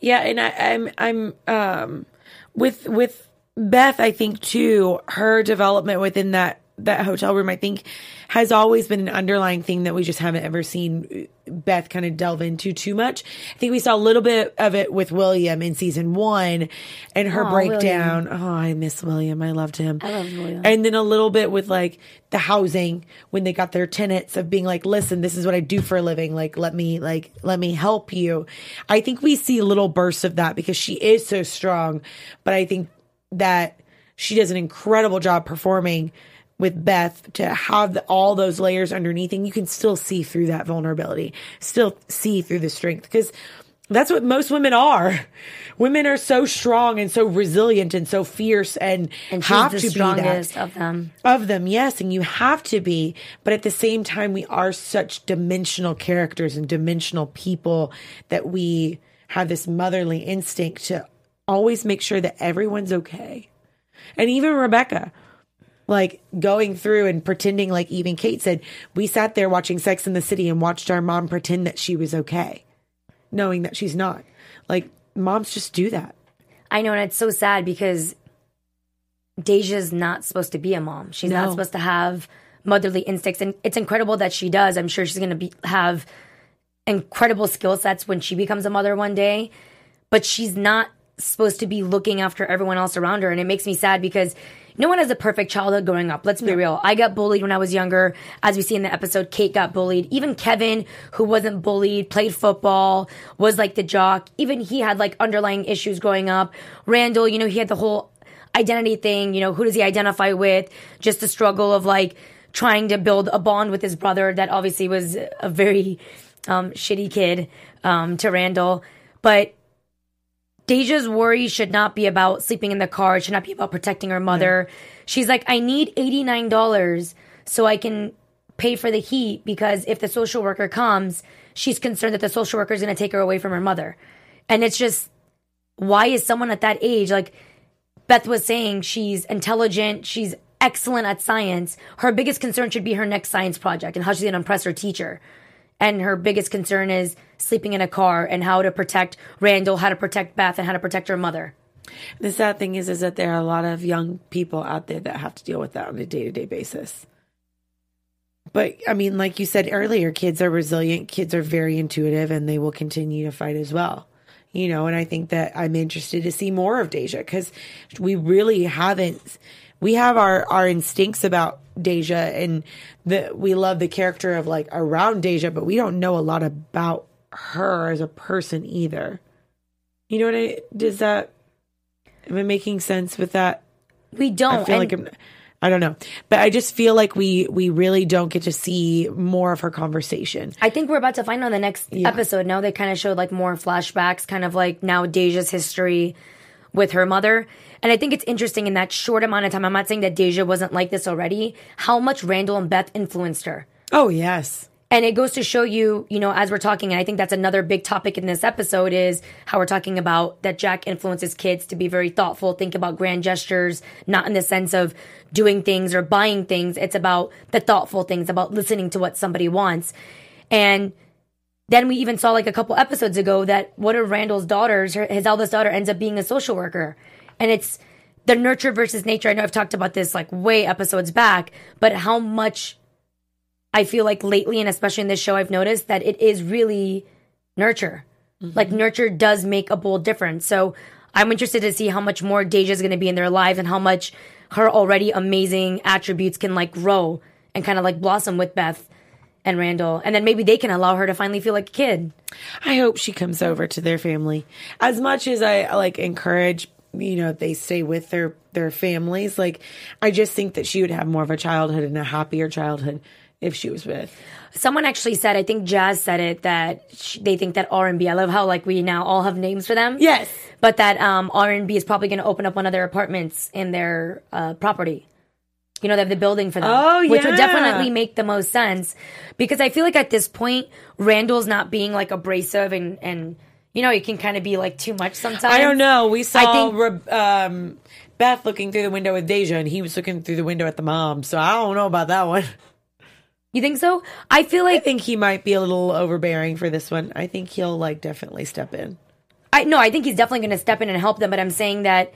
Yeah, and I, I'm I'm um with with Beth. I think too her development within that that hotel room. I think has always been an underlying thing that we just haven't ever seen Beth kind of delve into too much. I think we saw a little bit of it with William in season one, and her Aw, breakdown. Oh, I miss William. I loved him. I love William. And then a little bit with like the housing when they got their tenants of being like, listen, this is what I do for a living. Like, let me, like, let me help you. I think we see little bursts of that because she is so strong. But I think that she does an incredible job performing with Beth to have the, all those layers underneath and you can still see through that vulnerability, still see through the strength because that's what most women are. Women are so strong and so resilient and so fierce and, And have the to strongest be that of them. of them, yes, and you have to be, but at the same time, we are such dimensional characters and dimensional people that we have this motherly instinct to always make sure that everyone's okay. And even Rebecca, like going through and pretending, like even Kate said, we sat there watching Sex in the City and watched our mom pretend that she was okay, knowing that she's not. Like, moms just do that. I know, and it's so sad because Deja's not supposed to be a mom. She's No. not supposed to have motherly instincts, and it's incredible that she does. I'm sure she's going to be have incredible skill sets when she becomes a mother one day, but she's not supposed to be looking after everyone else around her, and it makes me sad because. No one has a perfect childhood growing up. Let's be real. I got bullied when I was younger. As we see in the episode, Kate got bullied. Even Kevin, who wasn't bullied, played football, was like the jock. Even he had like underlying issues growing up. Randall, you know, he had the whole identity thing, you know, who does he identify with? Just the struggle of like trying to build a bond with his brother that obviously was a very um, shitty kid um, to Randall. But Deja's worry should not be about sleeping in the car. It should not be about protecting her mother. She's like, I need $89 so I can pay for the heat because if the social worker comes, she's concerned that the social worker is going to take her away from her mother. And it's just, why is someone at that age, like Beth was saying, she's intelligent, she's excellent at science. Her biggest concern should be her next science project and how she's going to impress her teacher. And her biggest concern is sleeping in a car and how to protect Randall, how to protect Beth, and how to protect her mother. The sad thing is, is that there are a lot of young people out there that have to deal with that on a day to day basis. But I mean, like you said earlier, kids are resilient, kids are very intuitive, and they will continue to fight as well. You know, and I think that I'm interested to see more of Deja because we really haven't. We have our our instincts about Deja, and the we love the character of like around Deja, but we don't know a lot about her as a person either. You know what I does that Am I making sense with that? We don't. I feel and- like I'm, I don't know, but I just feel like we we really don't get to see more of her conversation. I think we're about to find on the next episode. Now they kind of showed like more flashbacks, kind of like now Deja's history with her mother. And I think it's interesting in that short amount of time. I'm not saying that Deja wasn't like this already. How much Randall and Beth influenced her. Oh yes, And it goes to show you, you know, as we're talking, and I think that's another big topic in this episode is how we're talking about that Jack influences kids to be very thoughtful, think about grand gestures, not in the sense of doing things or buying things. It's about the thoughtful things, about listening to what somebody wants. And then we even saw like a couple episodes ago that one of Randall's daughters, her, his eldest daughter, ends up being a social worker. And it's the nurture versus nature. I know I've talked about this like way episodes back, but how much I feel like lately, and especially in this show, I've noticed that it is really nurture. Mm-hmm. Like nurture does make a bold difference. So I'm interested to see how much more Deja is going to be in their lives and how much her already amazing attributes can like grow and kind of like blossom with Beth and Randall. And then maybe they can allow her to finally feel like a kid. I hope she comes over to their family. As much as I like encourage, you know, they stay with their their families. Like, I just think that she would have more of a childhood and a happier childhood if she was with. Someone actually said, I think Jazz said it, that sh- they think that R&B, I love how like we now all have names for them. Yes. But that um, R&B is probably going to open up one of their apartments in their uh, property. You know, they have the building for them. Oh, Which would definitely make the most sense. Because I feel like at this point, Randall's not being like abrasive and, and you know, he can kind of be like too much sometimes. I don't know. We saw I think- um, Beth looking through the window with Deja, and he was looking through the window at the mom. So I don't know about that one. You think so? I feel like I think he might be a little overbearing for this one. I think he'll like definitely step in. I no, I think he's definitely going to step in and help them. But I'm saying that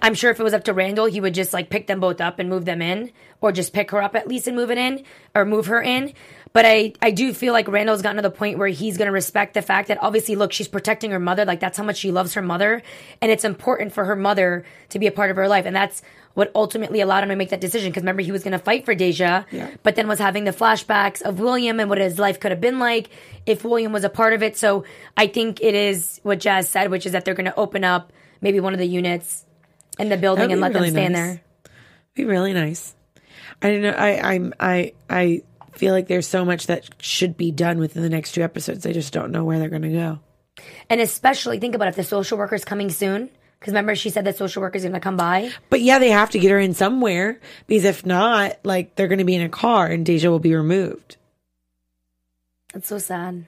I'm sure if it was up to Randall, he would just like pick them both up and move them in, or just pick her up at least and move it in, or move her in. But I I do feel like Randall's gotten to the point where he's going to respect the fact that obviously, look, she's protecting her mother. Like that's how much she loves her mother, and it's important for her mother to be a part of her life, and that's what ultimately allowed him to make that decision. Because remember, he was going to fight for Deja, Yeah. but then was having the flashbacks of William and what his life could have been like if William was a part of it. So I think it is what Jazz said, which is that they're going to open up maybe one of the units in the building and let really them stay in there. Be really nice. I don't know. I I'm I I feel like there's so much that should be done within the next two episodes. I just don't know where they're going to go. And especially think about if the social worker's coming soon. Because remember, she said that social worker's are going to come by. But yeah, they have to get her in somewhere because if not, like they're going to be in a car and Deja will be removed. That's so sad.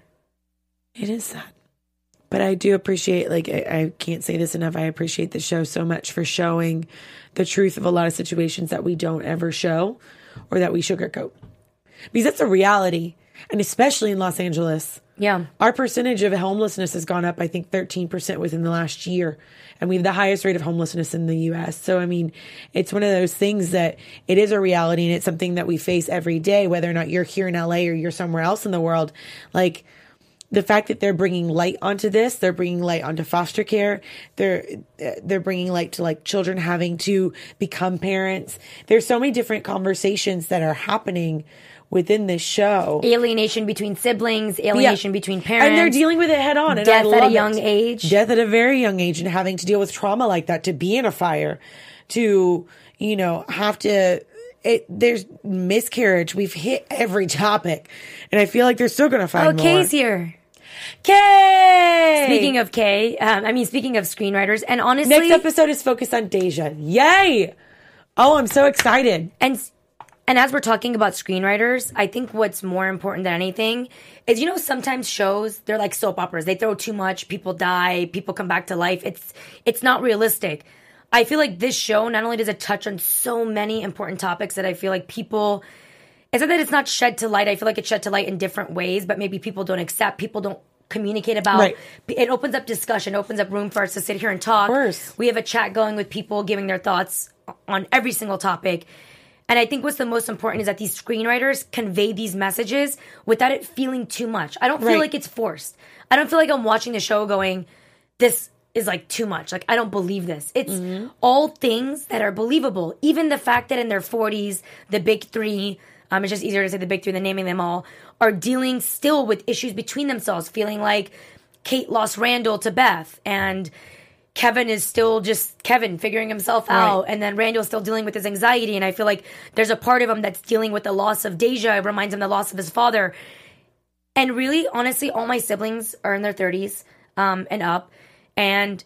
It is sad. But I do appreciate, like, I, I can't say this enough. I appreciate the show so much for showing the truth of a lot of situations that we don't ever show or that we sugarcoat. Because that's a reality. And especially in Los Angeles. Yeah. Our percentage of homelessness has gone up, I think, 13% within the last year. And we have the highest rate of homelessness in the US. So, I mean, it's one of those things that it is a reality and it's something that we face every day, whether or not you're here in LA or you're somewhere else in the world. Like, the fact that they're bringing light onto this, they're bringing light onto foster care. They're they're bringing light to like children having to become parents. There's so many different conversations that are happening within this show. Alienation between siblings, alienation Yeah. between parents. and they're dealing with it head on. And Death at a young it. age. death at a very young age, and having to deal with trauma like that, to be in a fire, to you know have to. It, there's miscarriage. We've hit every topic, and I feel like they're still going to find Oh, more. Kay's here. Kay. Speaking of Kay, um, I mean, speaking of screenwriters, and honestly, Next episode is focused on Deja. Yay! Oh, I'm so excited. and and as we're talking about screenwriters, I think what's more important than anything is you know sometimes shows they're like soap operas. They throw too much, people die, people come back to life. It's it's not realistic. I feel like this show not only does it touch on so many important topics that I feel like people it's not that it's not shed to light. I feel like it's shed to light in different ways, but maybe people don't accept, people don't communicate about. Right. It opens up discussion, opens up room for us to sit here and talk. course. We have a chat going with people giving their thoughts on every single topic. And I think what's the most important is that these screenwriters convey these messages without it feeling too much. I don't feel Right. like it's forced. I don't feel like I'm watching the show going, this is like too much. Like, I don't believe this. It's Mm-hmm. all things that are believable. Even the fact that in their 40s, the big three, um, it's just easier to say the big three than naming them all, are dealing still with issues between themselves, feeling like Kate lost Randall to Beth and Kevin is still just Kevin figuring himself out, and then Randall's still dealing with his anxiety. And I feel like there's a part of him that's dealing with the loss of Deja. It reminds him the loss of his father. And really, honestly, all my siblings are in their 30s um, and up. And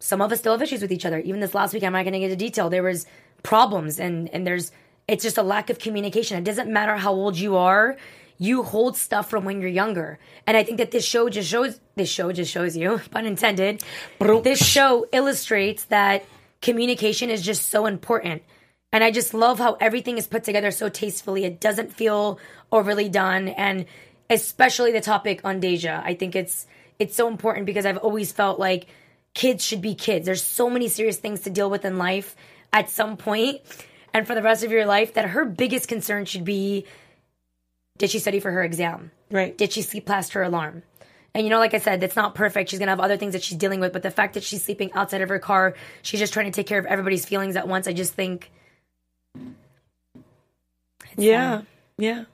some of us still have issues with each other. Even this last week, I'm not going to get into detail. There was problems, and and there's it's just a lack of communication. It doesn't matter how old you are. You hold stuff from when you're younger, and I think that this show just shows. This show just shows you, pun intended. This show illustrates that communication is just so important. And I just love how everything is put together so tastefully. It doesn't feel overly done. And especially the topic on Deja. I think it's it's so important because I've always felt like kids should be kids. There's so many serious things to deal with in life at some point and for the rest of your life that her biggest concern should be did she study for her exam? Right. Did she sleep past her alarm? And you know, like I said, it's not perfect. She's gonna have other things that she's dealing with, but the fact that she's sleeping outside of her car, she's just trying to take care of everybody's feelings at once. I just think Yeah. Yeah.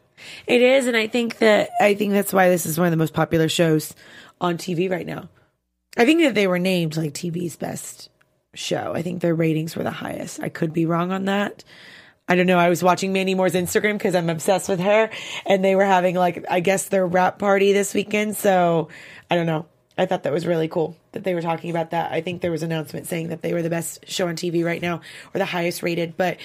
It is, and I think that I think that's why this is one of the most popular shows on TV right now. I think that they were named like TV's best show. I think their ratings were the highest. I could be wrong on that. I don't know. I was watching Mandy Moore's Instagram because I'm obsessed with her, and they were having like I guess their wrap party this weekend. So I don't know. I thought that was really cool that they were talking about that. I think there was an announcement saying that they were the best show on TV right now or the highest rated, but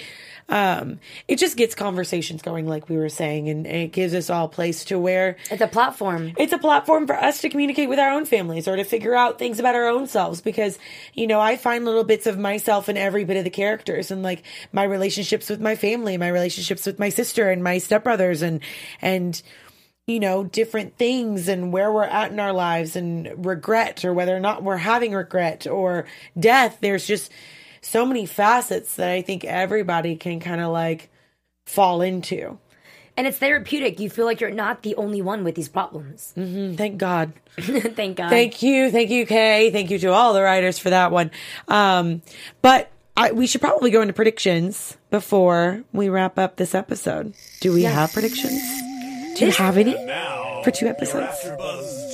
um, it just gets conversations going, like we were saying, and, and it gives us all a place to where it's a platform. it's a platform for us to communicate with our own families or to figure out things about our own selves because you know i find little bits of myself in every bit of the characters and like my relationships with my family my relationships with my sister and my stepbrothers and and you know different things and where we're at in our lives and regret or whether or not we're having regret or death there's just so many facets that i think everybody can kind of like fall into And it's therapeutic. You feel like you're not the only one with these problems. thank god Thank God. Thank you, thank you, Kay. Thank you to all the writers for that one. Um, but I, we should probably go into predictions before we wrap up this episode. Do we have predictions? Do you have any for two episodes?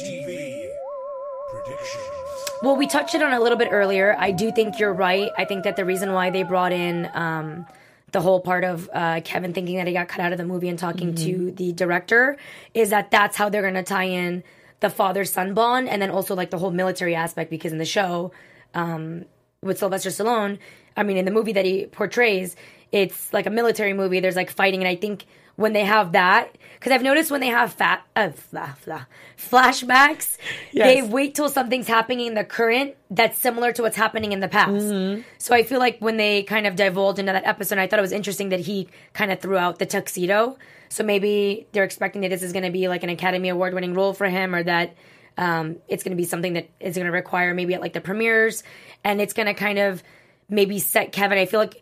AfterBuzz TV predictions. Well, we touched it on a little bit earlier. I do think you're right. I think that the reason why they brought in um, the whole part of uh, Kevin thinking that he got cut out of the movie and talking to the director is that that's how they're going to tie in the father son bond and then also like the whole military aspect because in the show um, with Sylvester Stallone, I mean, in the movie that he portrays, it's like a military movie. There's like fighting, and I think when they have that, because I've noticed when they have fat uh, fla- fla- flashbacks, they wait till something's happening in the current that's similar to what's happening in the past. So I feel like when they kind of divulged into that episode, I thought it was interesting that he kind of threw out the tuxedo. So maybe they're expecting that this is going to be like an Academy Award winning role for him, or that um, it's going to be something that is going to require maybe at like the premieres, and it's going to kind of maybe set Kevin. I feel like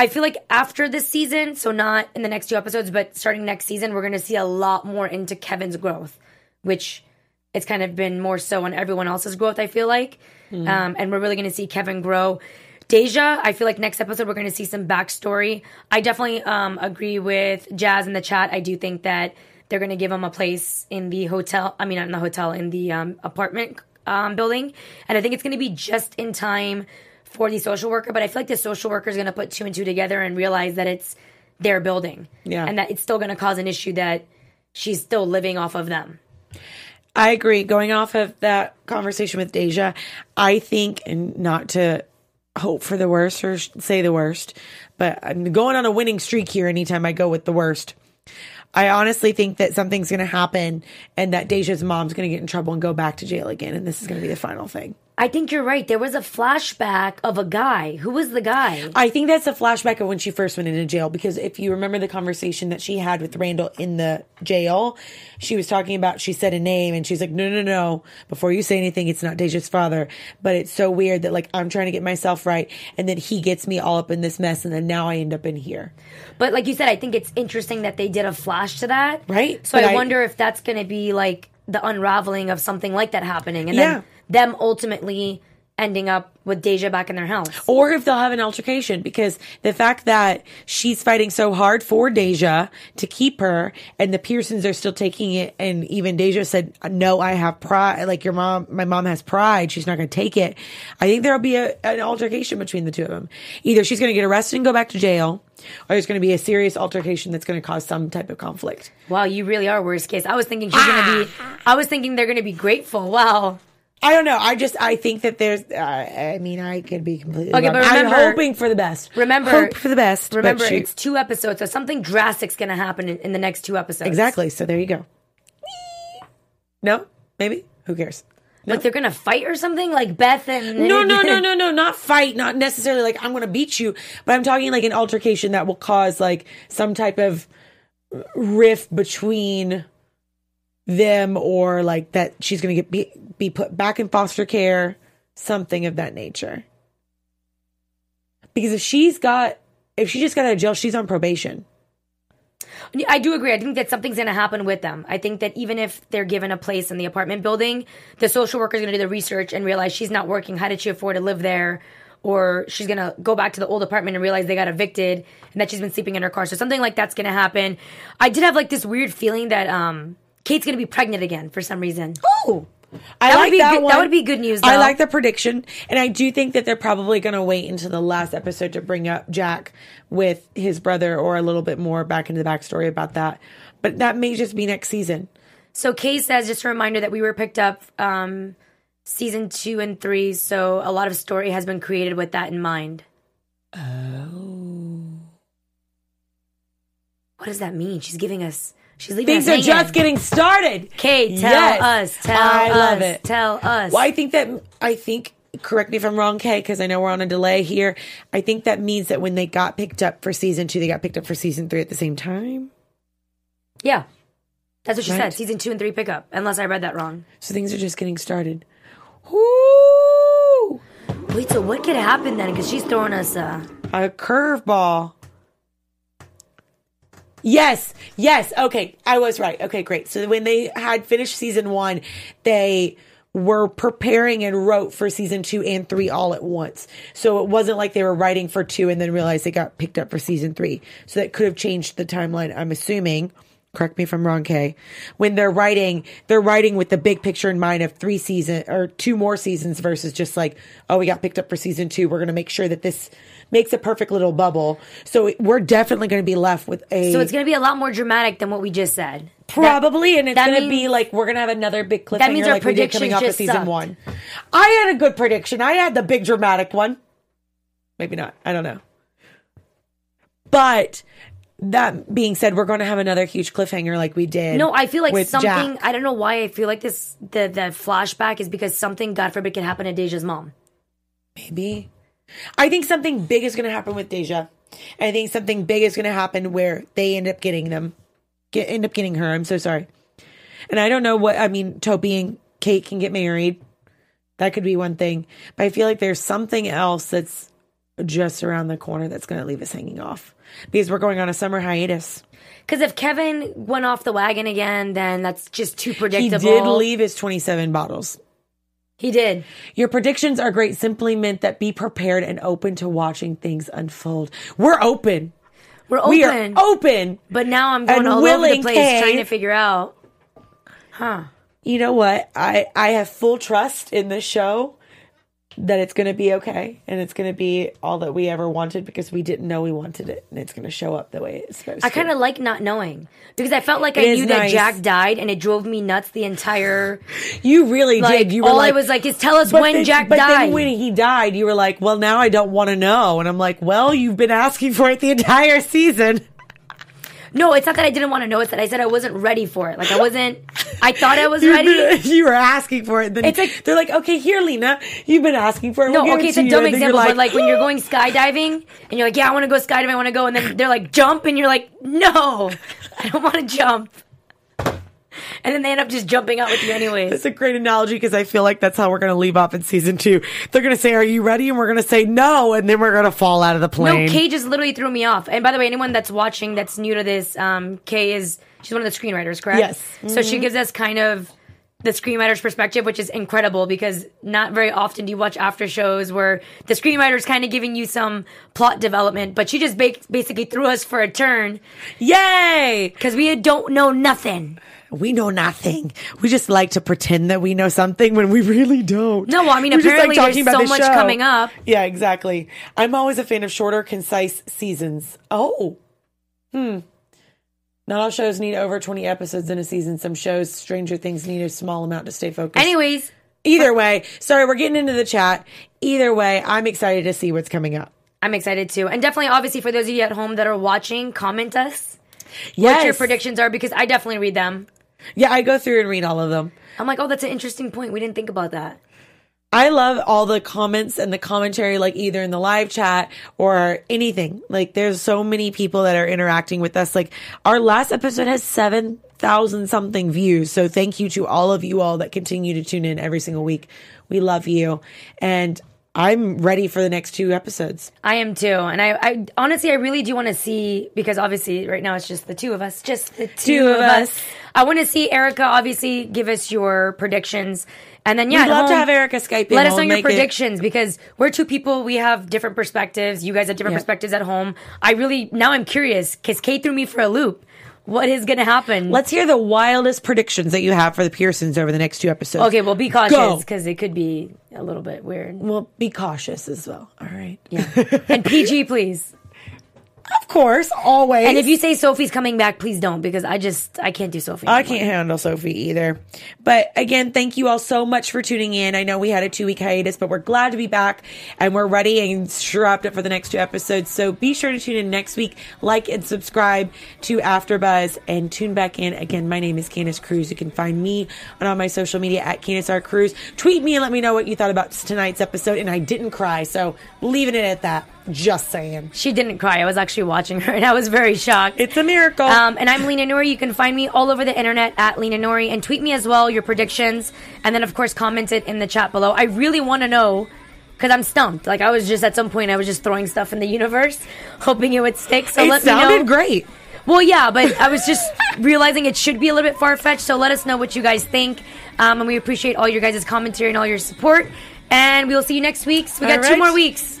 I feel like after this season, so not in the next two episodes, but starting next season, we're going to see a lot more into Kevin's growth, which it's kind of been more so on everyone else's growth. I feel like, um, and we're really going to see Kevin grow. Deja, I feel like next episode we're going to see some backstory. I definitely um, agree with Jazz in the chat. I do think that they're going to give him a place in the hotel. I mean, not in the hotel, in the um, apartment um, building, and I think it's going to be just in time for the social worker. But I feel like the social worker is going to put two and two together and realize that it's their building, Yeah. and that it's still going to cause an issue that she's still living off of them. I agree. Going off of that conversation with Deja, I think, and not to hope for the worst or say the worst, but I'm going on a winning streak here anytime I go with the worst. I honestly think that something's going to happen and that Deja's mom's going to get in trouble and go back to jail again. And this is going to be the final thing. I think you're right. There was a flashback of a guy. Who was the guy? I think that's a flashback of when she first went into jail because if you remember the conversation that she had with Randall in the jail, she was talking about she said a name and she's like, No, no, no. Before you say anything, it's not Deja's father. But it's so weird that like I'm trying to get myself right and then he gets me all up in this mess and then now I end up in here. But like you said, I think it's interesting that they did a flash to that. Right. So I, I- wonder if that's going to be like the unraveling of something like that happening, and Yeah. then them ultimately ending up with Deja back in their house. Or if they'll have an altercation because the fact that she's fighting so hard for Deja to keep her and the Pearsons are still taking it and even Deja said, no, I have pride. Like your mom, my mom has pride. She's not going to take it. I think there'll be a, an altercation between the two of them. Either she's going to get arrested and go back to jail or there's going to be a serious altercation that's going to cause some type of conflict. Wow, you really are worst case. I was thinking she's going to be. Ah. I was thinking they're going to be grateful. Wow. I don't know. I just, I think that there's, uh, I mean, I could be completely Okay, wrong. but remember- I'm hoping for the best. Remember, Hope for the best. Remember, it's two episodes, so something drastic's going to happen in, in the next two episodes. Exactly. So there you go. No, maybe. Who cares? Like they're going to fight or something, like Beth and No, no, no, no, no. Not fight. Not necessarily like I'm going to beat you, but I'm talking like an altercation that will cause like some type of rift between them, or like that she's going to get be, be put back in foster care, something of that nature. Because if she's got, if she just got out of jail, she's on probation. I do agree. I think that something's going to happen with them. I think that even if they're given a place in the apartment building, the social worker is going to do the research and realize she's not working. How did she afford to live there? Or she's going to go back to the old apartment and realize they got evicted and that she's been sleeping in her car. So something like that's going to happen. I did have like this weird feeling that um, Kate's going to be pregnant again for some reason. Oh, I That would like be that good- one. that would be good news, I like the prediction, and I do think that they're probably going to wait until the last episode to bring up Jack with his brother, or a little bit more back into the backstory about that. But that may just be next season. So Kay says, just a reminder that we were picked up um, season two and three. So a lot of story has been created with that in mind. Oh. What does that mean? She's giving us. She's leaving Things are just getting started. Kay, tell Yes. us. Tell I us. love it. Tell us. Well, I think that I think. Correct me if I'm wrong, Kay, because I know we're on a delay here. I think that means that when they got picked up for season two, they got picked up for season three at the same time. Yeah. That's what she Right. said. Season two and three pickup. Unless I read that wrong. So things are just getting started. Woo! Wait, so what could happen then? Because she's throwing us uh A curveball. Yes, yes. Okay, I was right. Okay, great. So when they had finished season one, they were preparing and wrote for season two and three all at once. So it wasn't like they were writing for two and then realized they got picked up for season three. So that could have changed the timeline, I'm assuming, correct me if I'm wrong, Kay, when they're writing, they're writing with the big picture in mind of three season or two more seasons versus just like, oh, we got picked up for season two. We're going to make sure that this makes a perfect little bubble. So we're definitely going to be left with a. So it's going to be a lot more dramatic than what we just said. Probably, and it's going to be like we're going to have another big cliffhanger that means our like we did coming predictions off of season sucked. one. I had a good prediction. I had the big dramatic one. Maybe not. I don't know. But that being said, we're going to have another huge cliffhanger like we did. No, I feel like something. Jack. I don't know why I feel like this. The the flashback is because something, God forbid, can happen to Deja's mom. Maybe. I think something big is going to happen with Deja. I think something big is going to happen where they end up getting them, get end up getting her. I'm so sorry. And I don't know what I mean. Toby and Kate can get married. That could be one thing, but I feel like there's something else that's just around the corner that's going to leave us hanging off because we're going on a summer hiatus. Because if Kevin went off the wagon again, then that's just too predictable. He did leave his 27 bottles. He did. Your predictions are great. Simply meant that be prepared and open to watching things unfold. We're open. We're open. We are open. But now I'm going all over the place Kay. trying to figure out. Huh. you know what? I I have full trust in this show that it's going to be okay and it's going to be all that we ever wanted because we didn't know we wanted it and it's going to show up the way it's supposed I to. I kind of like not knowing because I felt like I It is knew that. Jack died and it drove me nuts the entire. you really Like did. You were all like, I was like is tell us when then- Jack but died. then when he died, you were like, "Well, now I don't want to know." And I'm like, "Well, you've been asking for it the entire season." no, it's not that I didn't want to know. It's that I said I wasn't ready for it. Like I wasn't. I thought I was ready. you were asking for it. Then It's like- they're like, "Okay, here, Lena, you've been asking for it." No, We'll give okay, it it's a dumb And then you're example, but like when you're going skydiving and you're like, yeah, I want to go skydiving, I want to go, and then they're like, jump, and you're like, no, I don't want to jump. And then they end up just jumping out with you anyways. It's a great analogy because I feel like that's how we're going to leave off in season two. They're going to say, "Are you ready?" and we're going to say no, and then we're going to fall out of the plane. No, Kay just literally threw me off. And by the way, anyone that's watching that's new to this, um, Kay is she's one of the screenwriters, correct? Yes. So she gives us kind of the screenwriter's perspective, which is incredible because not very often do you watch after shows where the screenwriter's kind of giving you some plot development, but she just ba- basically threw us for a turn Yay! because we don't know nothing. We know nothing. We just like to pretend that we know something when we really don't. No, I mean, We're apparently there's so the much show. coming up. Yeah, exactly. I'm always a fan of shorter, concise seasons. Oh, hmm. Not all shows need over 20 episodes in a season. Some shows, Stranger Things, need a small amount to stay focused. Anyways, Either way, sorry, we're getting into the chat. Either way, I'm excited to see what's coming up. I'm excited too. And definitely, obviously, for those of you at home that are watching, comment us Yes. what your predictions are because I definitely read them. Yeah, I go through and read all of them. I'm like, oh, that's an interesting point. We didn't think about that. I love all the comments and the commentary, like either in the live chat or anything. Like there's so many people that are interacting with us. Like our last episode has 7,000 something views. So thank you to all of you all that continue to tune in every single week. We love you. And I'm ready for the next two episodes. I am too. And I, I honestly, I really do want to see, because obviously right now it's just the two of us, just the two, Two of us. us. I want to see Erica obviously give us your predictions. And then, yeah, We'd love to have Erica Skype. Let us know your make it- predictions because we're two people. We have different perspectives. You guys have different Yeah. perspectives at home. I really, now I'm curious because Kate threw me for a loop. What is going to happen? Let's hear the wildest predictions that you have for the Pearsons over the next two episodes. okay, well, be cautious because it could be a little bit weird. Well, be cautious as well. All right. Yeah. and PG, please. Of course, always. And if you say Sophie's coming back, please don't because I just I can't do Sophie. I anymore. can't handle Sophie either. But again, thank you all so much for tuning in. I know we had a two week hiatus, but we're glad to be back and we're ready and strapped up for the next two episodes. So be sure to tune in next week, like and subscribe to AfterBuzz and tune back in. Again, my name is Candace Cruz. You can find me on all my social media at Candace R. Cruz. Tweet me and let me know what you thought about tonight's episode. And I didn't cry, so leaving it at that. Just saying. She didn't cry. I was actually watching her and I was very shocked. It's a miracle. Um, and I'm Lena Nori. You can find me all over the internet at Lena Nori and tweet me as well your predictions. And then, of course, comment it in the chat below. I really want to know because I'm stumped. Like, I was just at some point, I was just throwing stuff in the universe, hoping it would stick. So it let sounded me know. Sounded great. Well, yeah, but I was just realizing it should be a little bit far fetched. So let us know what you guys think. Um, and we appreciate all your guys' commentary and all your support. And we will see you next week. So we got All two more weeks.